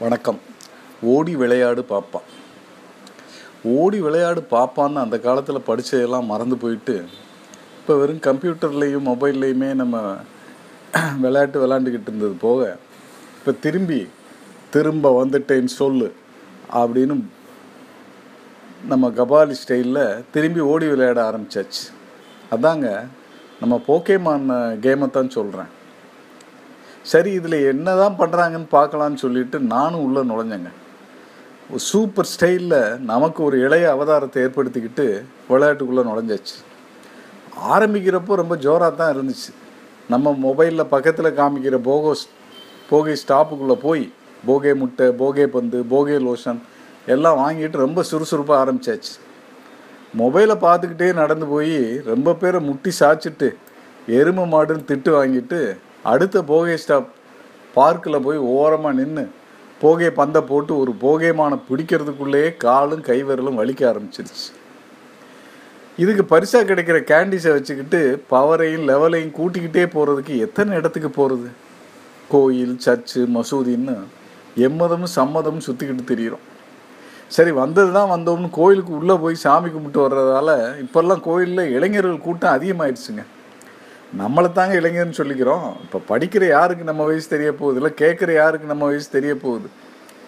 வணக்கம். ஓடி விளையாடு பாப்பா. ஓடி விளையாடு பாப்பான்னு அந்த காலத்தில் படித்ததெல்லாம் மறந்து போயிட்டு இப்போ வெறும் கம்ப்யூட்டர்லேயும் மொபைல்லையுமே நம்ம விளையாட்டு விளாண்டுக்கிட்டு இருந்தது போக இப்போ திரும்பி திரும்ப வந்துட்டேன்னு சொல்லு அப்படின்னு நம்ம கபாலி ஸ்டைலில் திரும்பி ஓடி விளையாட ஆரம்பிச்சாச்சு. அதாங்க நம்ம போக்கேமான் கேமை தான் சொல்கிறேன் சரி இதில் என்ன தான் பண்ணுறாங்கன்னு பார்க்கலான்னு சொல்லிட்டு நானும் உள்ளே நுழைஞ்சேங்க. ஒரு சூப்பர் ஸ்டைலில் நமக்கு ஒரு இளைய அவதாரத்தை ஏற்படுத்திக்கிட்டு விளையாட்டுக்குள்ளே நுழைஞ்சாச்சு. ஆரம்பிக்கிறப்போ ரொம்ப ஜோராக தான் இருந்துச்சு. நம்ம மொபைலில் பக்கத்தில் காமிக்கிற போகோ போகை ஸ்டாப்புக்குள்ளே போய் போகே முட்டை போகே பந்து போகே லோஷன் எல்லாம் வாங்கிட்டு ரொம்ப சுறுசுறுப்பாக ஆரம்பித்தாச்சு மொபைலை பார்த்துக்கிட்டே நடந்து போய் ரொம்ப பேரை முட்டி சாய்ச்சிட்டு எருமை மாடுன்னு திட்டு வாங்கிட்டு அடுத்த போகே ஸ்டாப் பார்க்கில் போய் ஓரமாக நின்று போகை பந்தை போட்டு ஒரு போகைமான பிடிக்கிறதுக்குள்ளேயே காலும் கைவிரலும் வலிக்க ஆரம்பிச்சிருச்சு. இதுக்கு பரிசாக கிடைக்கிற கேண்டீஸை வச்சுக்கிட்டு பவரையும் லெவலையும் கூட்டிக்கிட்டே போகிறதுக்கு எத்தனை இடத்துக்கு போகிறது கோயில் சர்ச்சு மசூதின்னு எம்மதமும் சம்மதமும் சுற்றிக்கிட்டு தெரியிறோம். சரி வந்தது தான் வந்தோம்னு கோயிலுக்கு உள்ளே போய் சாமி கும்பிட்டு வர்றதால இப்போல்லாம் கோயிலில் இளைஞர்கள் கூட்டம் அதிகமாயிடுச்சுங்க. நம்மளை தாங்க இளைஞர்னு சொல்லிக்கிறோம். இப்போ படிக்கிற யாருக்கு நம்ம வயசு தெரிய போகுது? இல்லை கேட்குற யாருக்கு நம்ம வயசு தெரிய போகுது?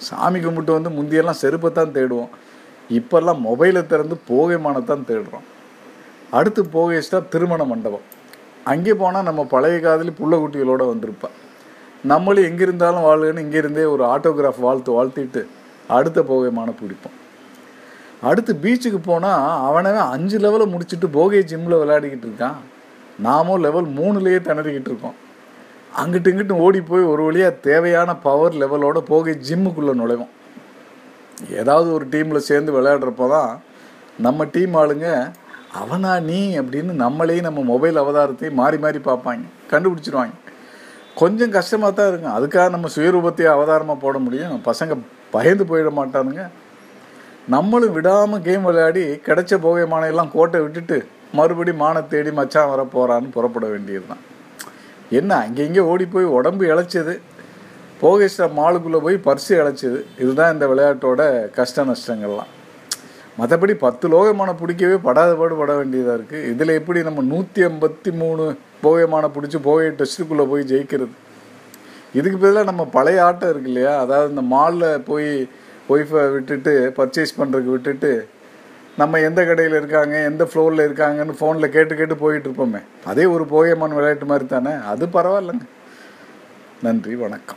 சாமி கும்பிட்டு வந்து முந்தியெல்லாம் செருப்பை தான் தேடுவோம். இப்போல்லாம் மொபைலை திறந்து போகைமானத்தான் தேடுறோம். அடுத்து போகை ஸ்டாப் திருமண மண்டபம். அங்கே போனால் நம்ம பழைய காதலி புள்ள குட்டிகளோடு வந்திருப்பா. நம்மளும் எங்கே இருந்தாலும் வாழ்கன்னு இங்கே இருந்தே ஒரு ஆட்டோகிராஃப் வாழ்த்து வாழ்த்திட்டு அடுத்த போகைமான பிடிப்போம். அடுத்து பீச்சுக்கு போனால் அவனவே அஞ்சு லெவலை முடிச்சுட்டு போகை ஜிம்மில் விளையாடிக்கிட்டு இருக்கான். நாமும் லெவல் மூணுலேயே திணறிக்கிட்டு இருக்கோம். அங்கிட்டு இங்கிட்டு ஓடி போய் ஒரு வழியாக தேவையான பவர் லெவலோட போகை ஜிம்முக்குள்ளே நுழைவோம். ஏதாவது ஒரு டீமில் சேர்ந்து விளையாடுறப்போ தான் நம்ம டீம் ஆளுங்க அவனா நீ? அப்படின்னு நம்மளையும் நம்ம மொபைல் அவதாரத்தையும் மாறி மாறி பார்ப்பாங்க. கண்டுபிடிச்சிருவாங்க. கொஞ்சம் கஷ்டமாக தான் இருக்கும். அதுக்காக நம்ம சுயரூபத்தையே அவதாரமாக போட முடியும். பசங்க பயந்து போயிட மாட்டானுங்க. நம்மளும் விடாமல் கேம் விளையாடி கிடைச்ச போகை மானையெல்லாம் கோட்டை விட்டுட்டு மறுபடி மானை தேடி மச்சான் வர போகிறான்னு புறப்பட வேண்டியது தான் என்ன அங்கே இங்கே ஓடி போய் உடம்பு இழைச்சது. போகேஸ்டா மாலுக்குள்ளே போய் பரிசு இழைச்சிது. இதுதான் இந்த விளையாட்டோட கஷ்ட நஷ்டங்கள்லாம். மற்றபடி பத்து லோகமான பிடிக்கவே படாத பாடு பட வேண்டியதாக இருக்குது இதில் எப்படி நம்ம நூற்றி ஐம்பத்தி மூணு போகமான பிடிச்சி போகை டெஸ்ட்டுக்குள்ளே போய் ஜெயிக்கிறது? இதுக்கு பதிலாக நம்ம பழைய ஆட்டம் இருக்கு இல்லையா? அதாவது இந்த மாலில் போய் ஒய்ஃபை விட்டுட்டு பர்ச்சேஸ் பண்ணுறதுக்கு விட்டுட்டு நம்ம எந்த கடையில் இருக்காங்க எந்த ஃப்ளோரில் இருக்காங்கன்னு ஃபோனில் கேட்டு கேட்டு போயிட்டு இருப்போமே. அதே ஒரு போயமான விளையாட்டு மாதிரி தானே? அது பரவாயில்லைங்க. நன்றி வணக்கம்.